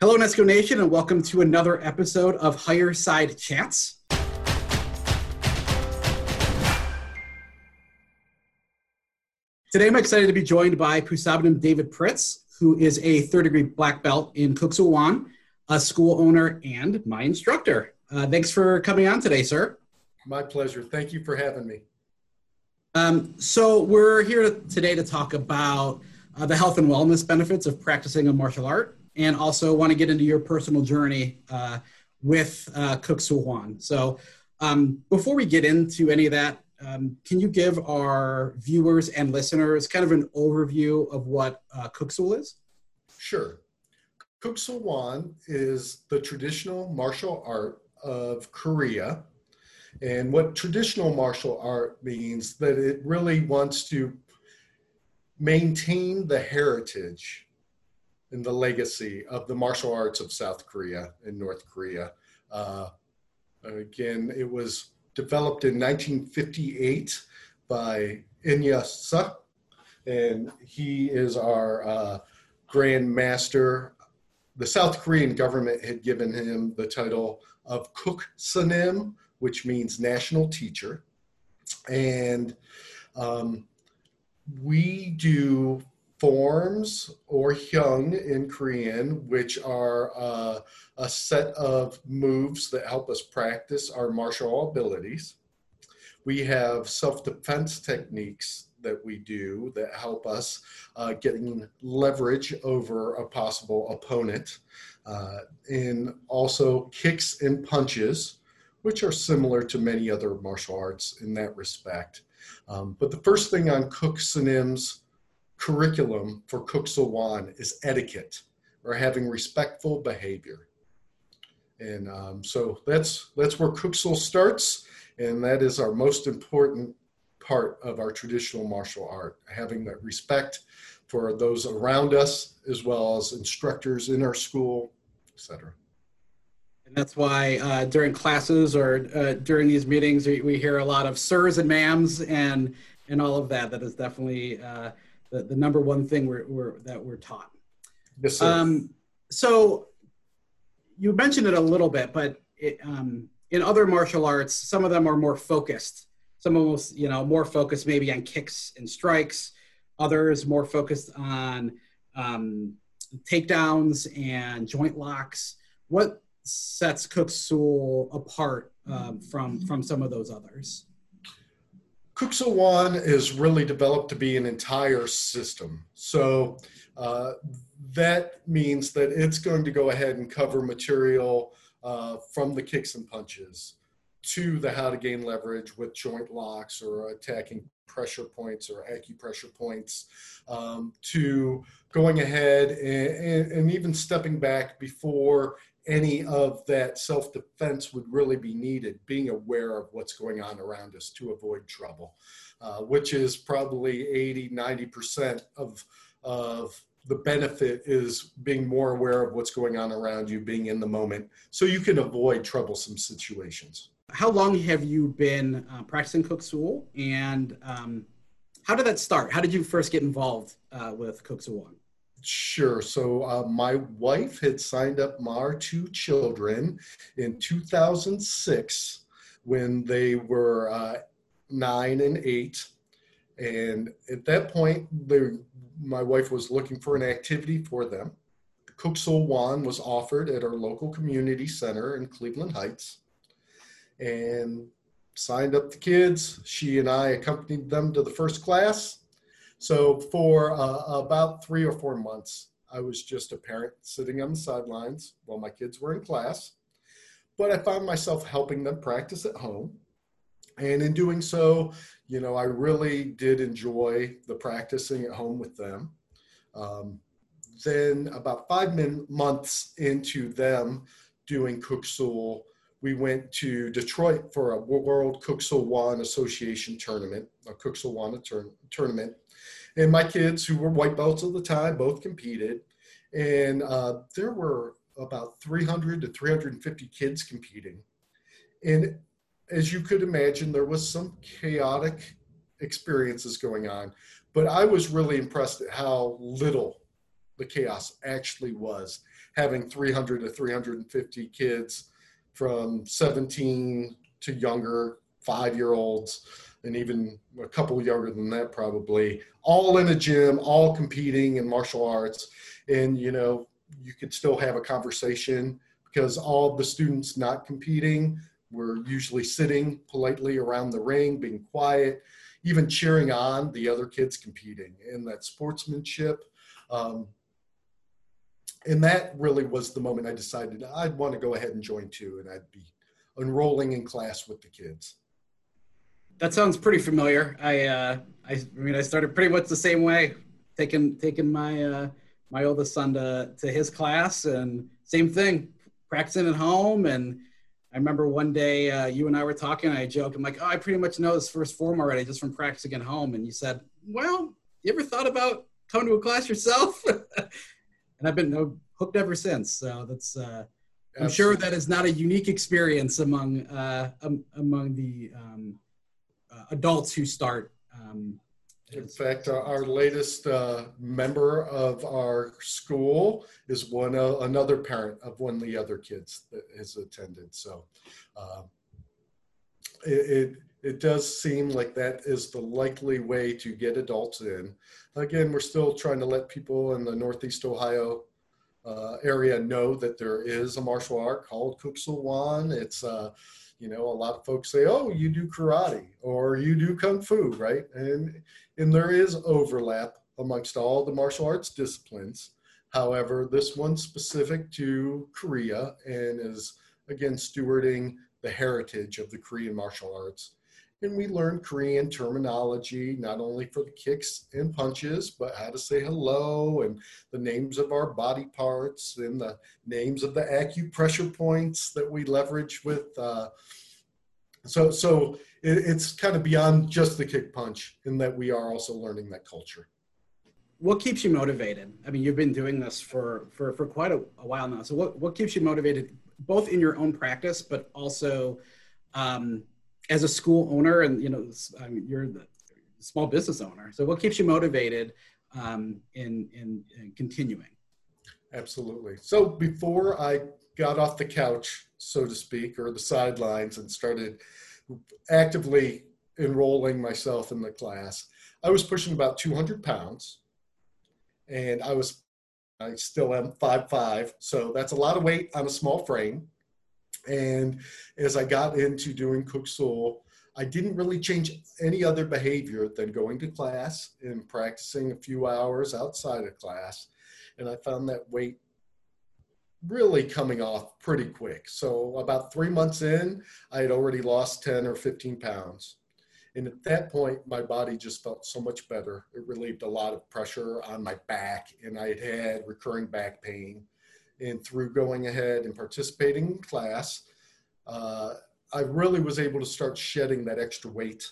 Hello, Nesco Nation, and welcome to another episode of Higher Side Chats. Today, I'm excited to be joined by Pusabumnim David Pritz, who is a third degree black belt in Kuk Sool Won, a school owner, and my instructor. Uh, thanks for coming on today, sir. My pleasure. Thank you for having me. Um, so, we're here today to talk about uh, the health and wellness benefits of practicing a martial art and also want to get into your personal journey uh, with uh, Sool Won. So, um, before we get into any of that, um, can you give our viewers and listeners kind of an overview of what uh, Kuk Sool is? Sure. Kuk Sool Won is the traditional martial art of Korea. And what traditional martial art means that it really wants to maintain the heritage in the legacy of the martial arts of South Korea and North Korea. Uh, again, it was developed in 1958 by In Hyuk Suh, and he is our uh, Grand Master. The South Korean government had given him the title of Kuk Sanim, which means national teacher. And um, we do forms or hyung in Korean, which are uh, a set of moves that help us practice our martial abilities. We have self defense techniques that we do that help us uh, getting leverage over a possible opponent. Uh, and also kicks and punches, which are similar to many other martial arts in that respect. Um, but the first thing on Kuk Sanim's curriculum for Kuk Sool Won is etiquette or having respectful behavior. And um, so that's that's where Sool starts, and that is our most important part of our traditional martial art, having that respect for those around us as well as instructors in our school, etc. And that's why uh, during classes or uh, during these meetings, we, we, hear a lot of sirs and ma'ams and and all of that. That is definitely uh, the, the number one thing we're, we're that we're taught. Yes, sir. Um, so you mentioned it a little bit, but it, um, in other martial arts, some of them are more focused. Some of them, you know, more focused maybe on kicks and strikes. Others more focused on um, takedowns and joint locks. What sets Kuk Sool apart um, from from some of those others? Won is really developed to be an entire system. So uh, that means that it's going to go ahead and cover material uh, from the kicks and punches to the how to gain leverage with joint locks or attacking pressure points or acupressure points um, to going ahead and, and even stepping back before any of that self defense would really be needed, being aware of what's going on around us to avoid trouble, uh, which is probably 80, 90% of, of the benefit is being more aware of what's going on around you, being in the moment, so you can avoid troublesome situations. How long have you been uh, practicing Kuk Sool, and um, how did that start? How did you first get involved uh, with Kuk Sool? Sure. So uh, my wife had signed up our two children in 2006 when they were uh, nine and eight. And at that point, they, my wife was looking for an activity for them. Sool Won was offered at our local community center in Cleveland Heights and signed up the kids. She and I accompanied them to the first class so for uh, about three or four months, I was just a parent sitting on the sidelines while my kids were in class. But I found myself helping them practice at home. And in doing so, you know, I really did enjoy the practicing at home with them. Um, then, about five min- months into them doing Kuk Sool, we went to Detroit for a World Won Association tournament, a Sool Won tournament and my kids who were white belts at the time both competed and uh, there were about 300 to 350 kids competing. And as you could imagine there was some chaotic experiences going on but i was really impressed at how little the chaos actually was having 300 to 350 kids from 17 to younger, five year olds, and even a couple younger than that, probably, all in a gym, all competing in martial arts. And, you know, you could still have a conversation because all the students not competing were usually sitting politely around the ring, being quiet, even cheering on the other kids competing. And that sportsmanship, um, and that really was the moment I decided I'd want to go ahead and join too, and I'd be enrolling in class with the kids. That sounds pretty familiar. I, uh, I, I mean, I started pretty much the same way, taking taking my uh, my oldest son to to his class, and same thing, practicing at home. And I remember one day uh, you and I were talking. I joked, I'm like, oh, I pretty much know this first form already just from practicing at home. And you said, well, you ever thought about coming to a class yourself? and I've been hooked ever since. So that's uh, I'm sure that is not a unique experience among uh, um, among the um, adults who start. Um, in fact, our, our latest uh, member of our school is one uh, another parent of one of the other kids that has attended. So um, it, it it does seem like that is the likely way to get adults in. Again, we're still trying to let people in the Northeast Ohio uh, area know that there is a martial art called Kuk Sool It's, uh, you know, a lot of folks say, oh, you do karate or you do kung fu, right? And, and there is overlap amongst all the martial arts disciplines. However, this one's specific to Korea and is, again, stewarding the heritage of the Korean martial arts and we learned Korean terminology, not only for the kicks and punches, but how to say hello and the names of our body parts and the names of the acupressure points that we leverage with. Uh, so, so it, it's kind of beyond just the kick punch in that we are also learning that culture. What keeps you motivated? I mean, you've been doing this for for, for quite a, a while now. So, what what keeps you motivated, both in your own practice, but also um, as a school owner and you know I mean, you're the small business owner. So what keeps you motivated um, in, in, in continuing? Absolutely. So before i got off the couch so to speak or the sidelines and started actively enrolling myself in the class i was pushing about 200 pounds. And i was i still am five five so that's a lot of weight on a small frame and as I got into doing Kuk Sool, I didn't really change any other behavior than going to class and practicing a few hours outside of class. And I found that weight really coming off pretty quick. So about three months in, I had already lost 10 or 15 pounds. And at that point, my body just felt so much better. It relieved a lot of pressure on my back, and I had had recurring back pain and through going ahead and participating in class, uh, I really was able to start shedding that extra weight.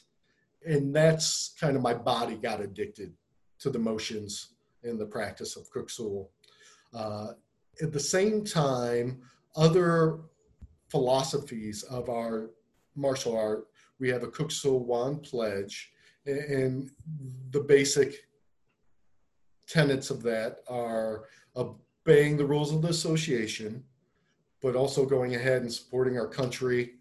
And that's kind of my body got addicted to the motions and the practice of Kuk Sool. Uh, at the same time, other philosophies of our martial art, we have a Kuk Sool Won pledge, and the basic tenets of that are obeying the rules of the association, but also going ahead and supporting our country,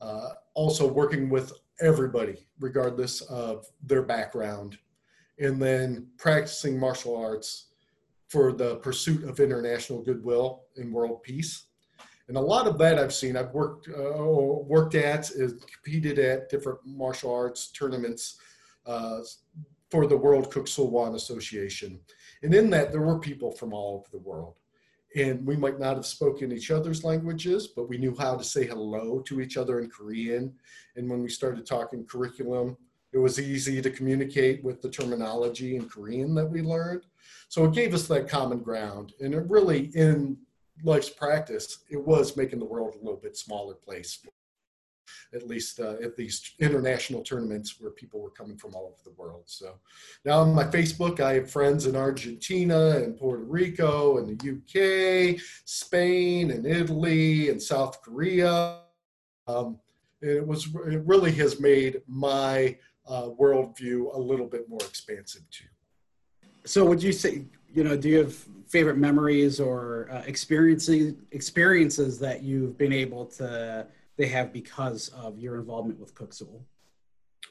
uh, also working with everybody, regardless of their background, and then practicing martial arts for the pursuit of international goodwill and world peace. And a lot of that I've seen. I've worked uh, worked at, is competed at different martial arts tournaments uh, for the World Sool Won Association. And in that, there were people from all over the world. And we might not have spoken each other's languages, but we knew how to say hello to each other in Korean. And when we started talking curriculum, it was easy to communicate with the terminology in Korean that we learned. So it gave us that common ground. And it really, in life's practice, it was making the world a little bit smaller place at least uh, at these international tournaments where people were coming from all over the world. So now on my Facebook, I have friends in Argentina and Puerto Rico and the UK, Spain and Italy and South Korea. Um, it was it really has made my uh, worldview a little bit more expansive too. So would you say you know, do you have favorite memories or uh, experiences experiences that you've been able to they have because of your involvement with Kuk Sool?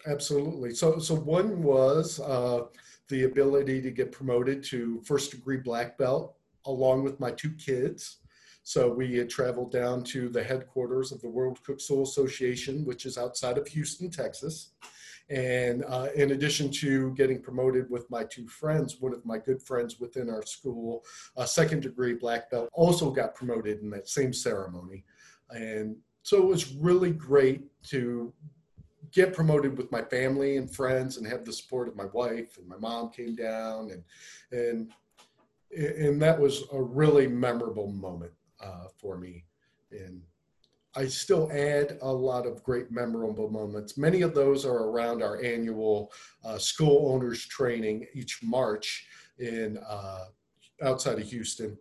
Absolutely. So, so one was uh, the ability to get promoted to first degree black belt along with my two kids. So we had traveled down to the headquarters of the World Kuk Sool Association, which is outside of Houston, Texas. And uh, in addition to getting promoted with my two friends, one of my good friends within our school, a second degree black belt, also got promoted in that same ceremony. And so it was really great to get promoted with my family and friends and have the support of my wife and my mom came down and and and that was a really memorable moment uh, for me and I still add a lot of great memorable moments. Many of those are around our annual uh, school owners training each March in uh, outside of Houston.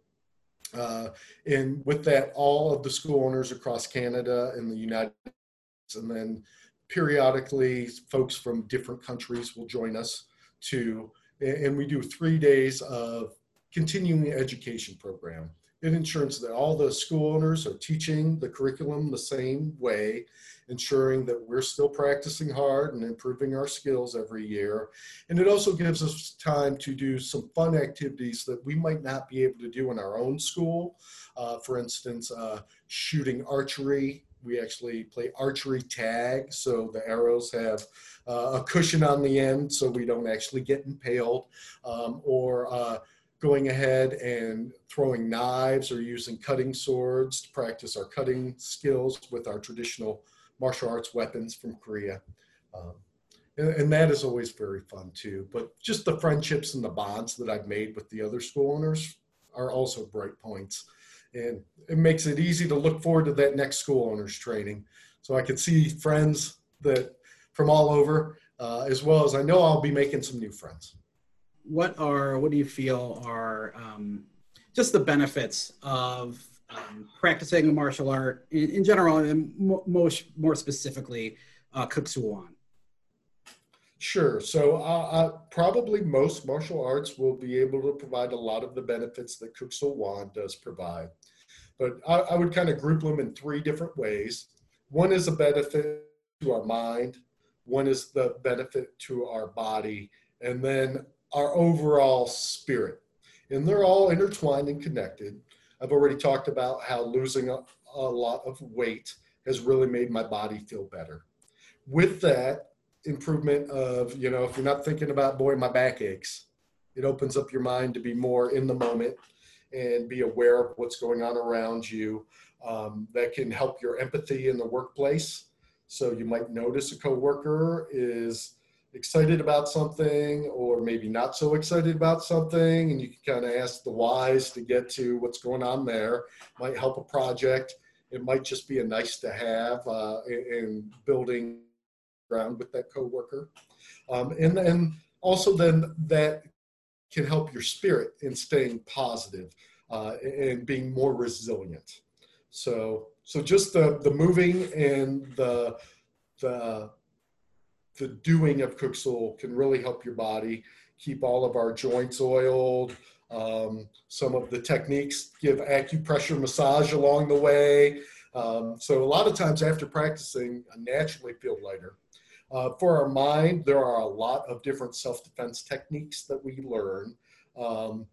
Uh, and with that, all of the school owners across Canada and the United States, and then periodically folks from different countries will join us to, and we do three days of continuing education program it ensures that all the school owners are teaching the curriculum the same way, ensuring that we're still practicing hard and improving our skills every year. And it also gives us time to do some fun activities that we might not be able to do in our own school. Uh, for instance, uh, shooting archery. We actually play archery tag, so the arrows have uh, a cushion on the end so we don't actually get impaled. Um, or uh, going ahead and throwing knives or using cutting swords to practice our cutting skills with our traditional martial arts weapons from Korea. Um, and, and, that is always very fun too. But just the friendships and the bonds that I've made with the other school owners are also bright points. And it makes it easy to look forward to that next school owners training. So I could see friends that from all over, uh, as well as I know I'll be making some new friends what are what do you feel are um, just the benefits of um, practicing a martial art in, in general and most more specifically uh, Kuk Sure. So uh, uh, probably most martial arts will be able to provide a lot of the benefits that Kuk Wan does provide. But I, I would kind of group them in three different ways. One is a benefit to our mind, one is the benefit to our body, and then our overall spirit. And they're all intertwined and connected. I've already talked about how losing a, a lot of weight has really made my body feel better. With that improvement of, you know, if you're not thinking about, boy, my back aches, it opens up your mind to be more in the moment and be aware of what's going on around you. Um, that can help your empathy in the workplace. So you might notice a coworker is excited about something or maybe not so excited about something and you can kind of ask the whys to get to what's going on there. Might help a project. It might just be a nice to have uh, in building ground with that coworker. Um, and then also then that can help your spirit in staying positive, uh, and being more resilient. So so just the the moving and the the the doing of Kuk Sool can really help your body keep all of our joints oiled. Um, some of the techniques give acupressure massage along the way. Um, so a lot of times after practicing, I naturally feel lighter. Uh, for our mind, there are a lot of different self-defense techniques that we learn. Um,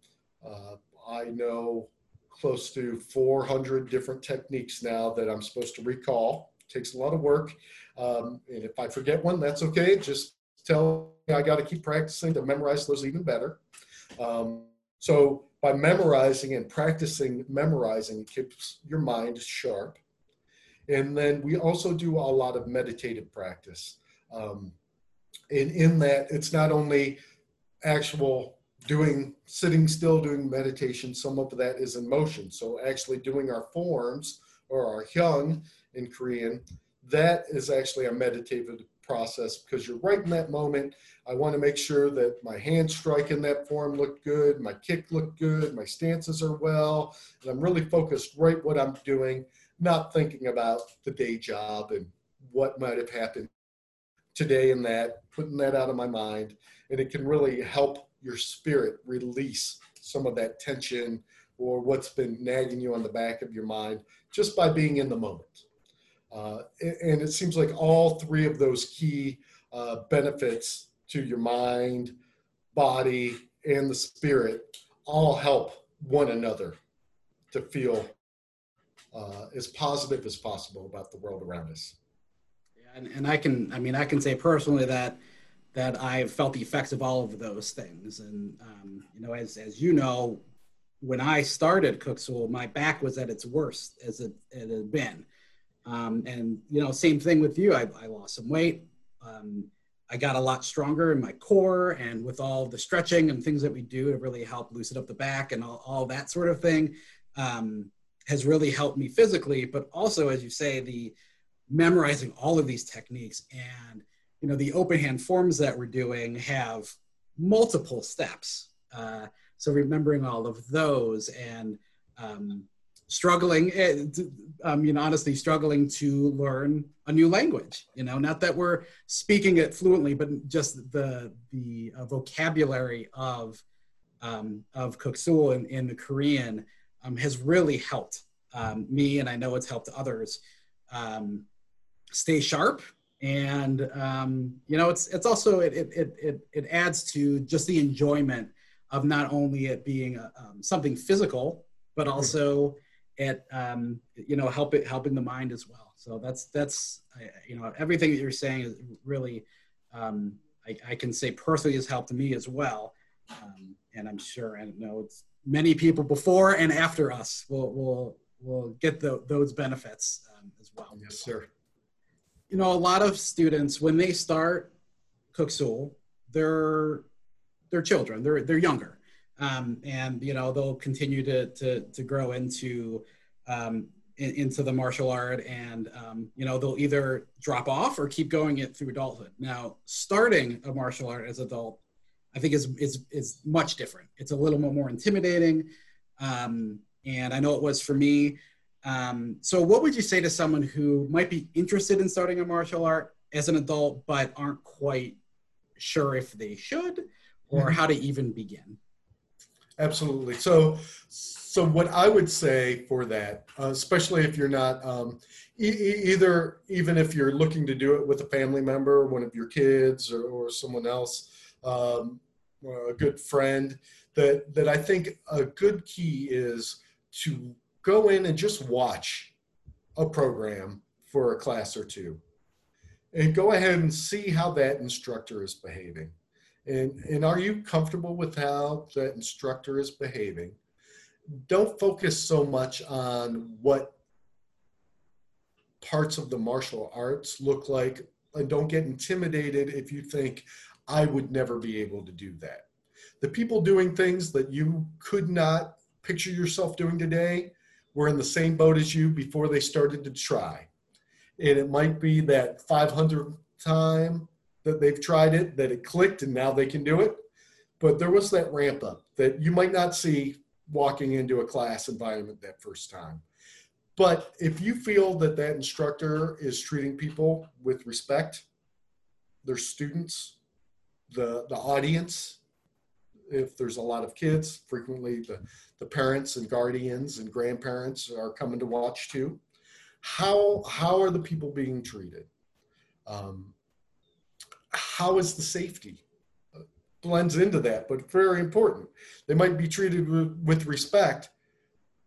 uh, I know close to 400 different techniques now that I'm supposed to recall. Takes a lot of work. Um, and if I forget one, that's okay. Just tell me I got to keep practicing to memorize those even better. Um, so by memorizing and practicing memorizing, it keeps your mind sharp. And then we also do a lot of meditative practice. Um, and in that, it's not only actual doing, sitting still, doing meditation, some of that is in motion. So actually doing our forms or our hyung in Korean that is actually a meditative process because you're right in that moment. I want to make sure that my hand strike in that form looked good, my kick looked good, my stances are well, and I'm really focused right what I'm doing, not thinking about the day job and what might have happened today and that, putting that out of my mind. And it can really help your spirit release some of that tension or what's been nagging you on the back of your mind just by being in the moment. Uh, and it seems like all three of those key uh, benefits to your mind, body, and the spirit all help one another to feel uh, as positive as possible about the world around us. Yeah, and, and I can, I mean, I can say personally that that I've felt the effects of all of those things. And um, you know, as as you know, when I started Kuk Sool, my back was at its worst as it, it had been. Um, and you know, same thing with you. I, I lost some weight. Um, I got a lot stronger in my core, and with all the stretching and things that we do to really help loosen up the back and all, all that sort of thing, um, has really helped me physically. But also, as you say, the memorizing all of these techniques and you know the open hand forms that we're doing have multiple steps. Uh, so remembering all of those and um, struggling, eh, um, you know, honestly struggling to learn a new language. You know, not that we're speaking it fluently, but just the the uh, vocabulary of um, of Kuk Sool in, in the Korean um, has really helped um, me, and I know it's helped others um, stay sharp. And um, you know, it's it's also it, it it it adds to just the enjoyment of not only it being a, um, something physical, but hmm. also at um, you know help it helping the mind as well. So that's that's you know everything that you're saying is really um, I, I, can say personally has helped me as well, um, and I'm sure I know it's many people before and after us will will will get the, those benefits um, as well. Yes, sir. You know, a lot of students when they start Kuk Sool, they're they're children. They're they're younger, um, and you know they'll continue to to to grow into um, in, into the martial art, and um, you know they'll either drop off or keep going it through adulthood. Now, starting a martial art as adult, I think is is is much different. It's a little more intimidating, um, and I know it was for me. Um, so, what would you say to someone who might be interested in starting a martial art as an adult but aren't quite sure if they should? or mm-hmm. how to even begin? Absolutely. So, so what I would say for that, uh, especially if you're not um, e- either, even if you're looking to do it with a family member, one of your kids, or, or someone else, um, a good friend, that that I think a good key is to go in and just watch a program for a class or two, and go ahead and see how that instructor is behaving and, and are you comfortable with how that instructor is behaving? Don't focus so much on what parts of the martial arts look like and don't get intimidated if you think I would never be able to do that. The people doing things that you could not picture yourself doing today were in the same boat as you before they started to try. And it might be that 500 time that they've tried it, that it clicked, and now they can do it. But there was that ramp up that you might not see walking into a class environment that first time. But if you feel that that instructor is treating people with respect, their students, the, the audience, if there's a lot of kids, frequently the, the parents and guardians and grandparents are coming to watch too. How, how are the people being treated? Um, how is the safety? Blends into that, but very important. They might be treated with respect,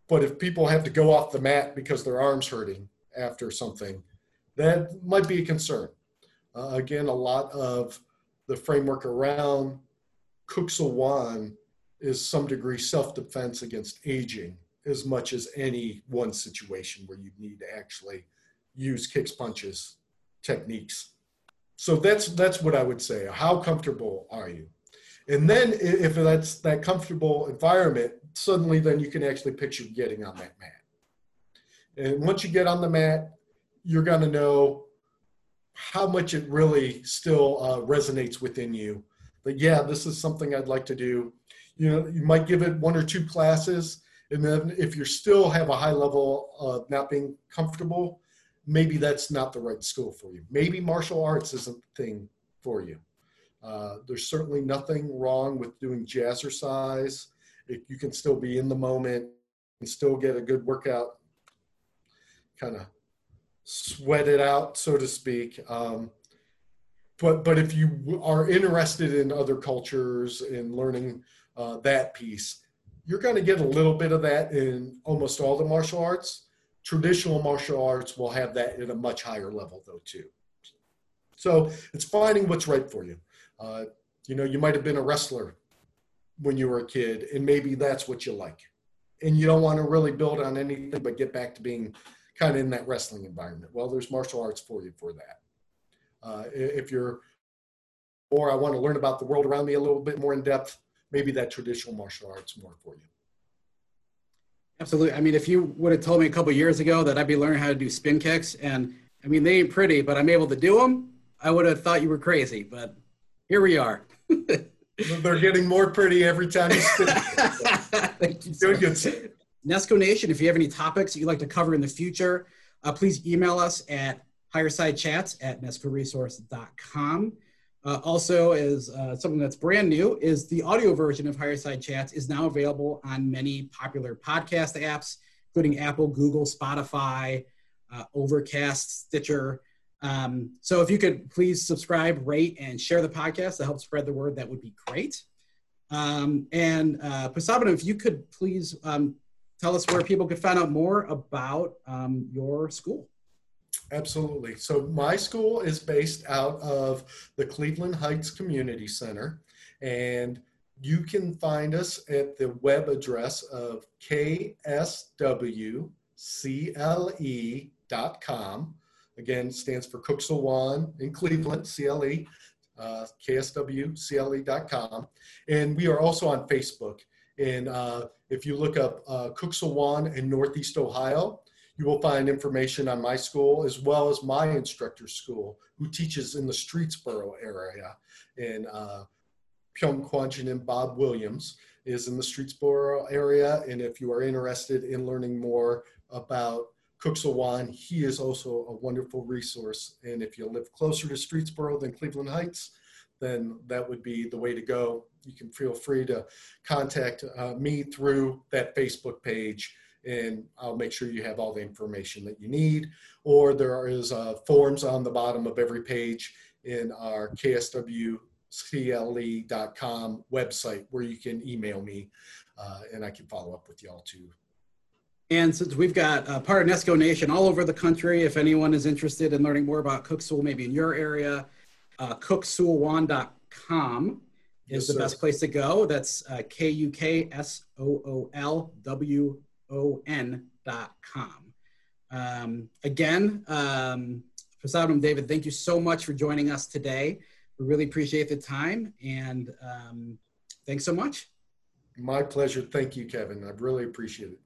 but if people have to go off the mat because their arm's hurting after something, that might be a concern. Uh, again, a lot of the framework around Kuk Sool is some degree self-defense against aging as much as any one situation where you need to actually use kicks, punches, techniques so that's that's what I would say. How comfortable are you? And then if that's that comfortable environment, suddenly then you can actually picture getting on that mat. And once you get on the mat, you're going to know how much it really still uh, resonates within you. That yeah, this is something I'd like to do. You know, you might give it one or two classes, and then if you still have a high level of not being comfortable, maybe that's not the right school for you. Maybe martial arts isn't the thing for you. Uh, there's certainly nothing wrong with doing jazzercise it, you can still be in the moment and still get a good workout, kind of sweat it out, so to speak. Um, but but if you are interested in other cultures and learning uh, that piece, you're going to get a little bit of that in almost all the martial arts. Traditional martial arts will have that at a much higher level, though, too. So it's finding what's right for you. Uh, you know, you might have been a wrestler when you were a kid, and maybe that's what you like. And you don't want to really build on anything but get back to being kind of in that wrestling environment. Well, there's martial arts for you for that. Uh, if you're, or I want to learn about the world around me a little bit more in depth, maybe that traditional martial arts more for you. Absolutely. I mean, if you would have told me a couple years ago that I'd be learning how to do spin kicks, and I mean, they ain't pretty, but I'm able to do them, I would have thought you were crazy. But here we are. They're getting more pretty every time you spin. Thank you. So good. Nesco Nation, if you have any topics that you'd like to cover in the future, uh, please email us at highersidechats at nescoresource.com. Uh, also, is uh, something that's brand new is the audio version of Higherside Chats is now available on many popular podcast apps, including Apple, Google, Spotify, uh, Overcast, Stitcher. Um, so if you could please subscribe, rate, and share the podcast to help spread the word, that would be great. Um, and uh, if you could please um, tell us where people could find out more about um, your school. Absolutely. So my school is based out of the Cleveland Heights Community Center, and you can find us at the web address of kswcle.com. Again, stands for Kuk in Cleveland, CLE, uh, kswcle.com. And we are also on Facebook. And uh, if you look up uh, in Northeast Ohio, you will find information on my school as well as my instructor's school, who teaches in the Streetsboro area. And uh, Pyong Kwanjin and Bob Williams is in the Streetsboro area. And if you are interested in learning more about Kuk he is also a wonderful resource. And if you live closer to Streetsboro than Cleveland Heights, then that would be the way to go. You can feel free to contact uh, me through that Facebook page and I'll make sure you have all the information that you need. Or there is uh, forms on the bottom of every page in our kswcle.com website where you can email me uh, and I can follow up with y'all too. And since we've got uh, part of Nesco Nation all over the country, if anyone is interested in learning more about Kuk Sool, maybe in your area, uh, kuksoolwon.com is yes, the sir. best place to go. That's uh, K U K S O O L W on.com. Um, again, um, Prasadam David, thank you so much for joining us today. We really appreciate the time and um, thanks so much. My pleasure. Thank you, Kevin. I really appreciate it.